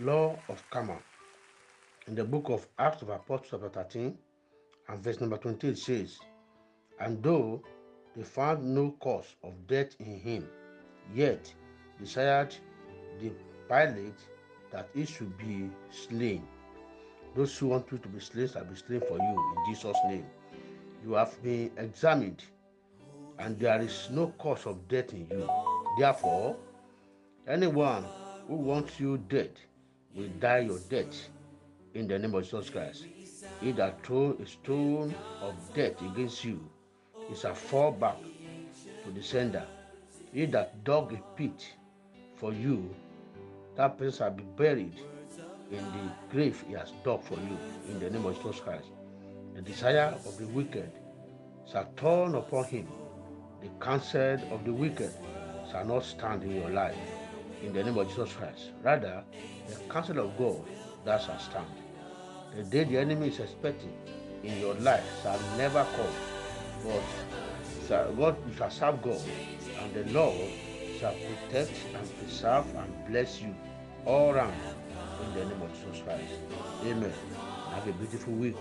law of karma. In the book of Acts of Apostles, chapter 13, and verse number 28 says, And though they found no cause of death in him, yet desired the Pilate that he should be slain. Those who want you to be slain shall be slain for you in Jesus' name. You have been examined, and there is no cause of death in you. Therefore, anyone who wants you dead will die your death in the name of Jesus Christ. He that throw a stone of death against you is a fallback to the sender. He that dug a pit for you, that person shall be buried in the grave he has dug for you in the name of Jesus Christ. The desire of the wicked shall turn upon him. The counsel of the wicked shall not stand in your life in the name of Jesus Christ. Rather, the counsel of God that shall stand. The day the enemy is expecting in your life shall never come, but shall, God you shall serve God, and the Lord shall protect and preserve and bless you all around in the name of Jesus Christ. Amen. Have a beautiful week.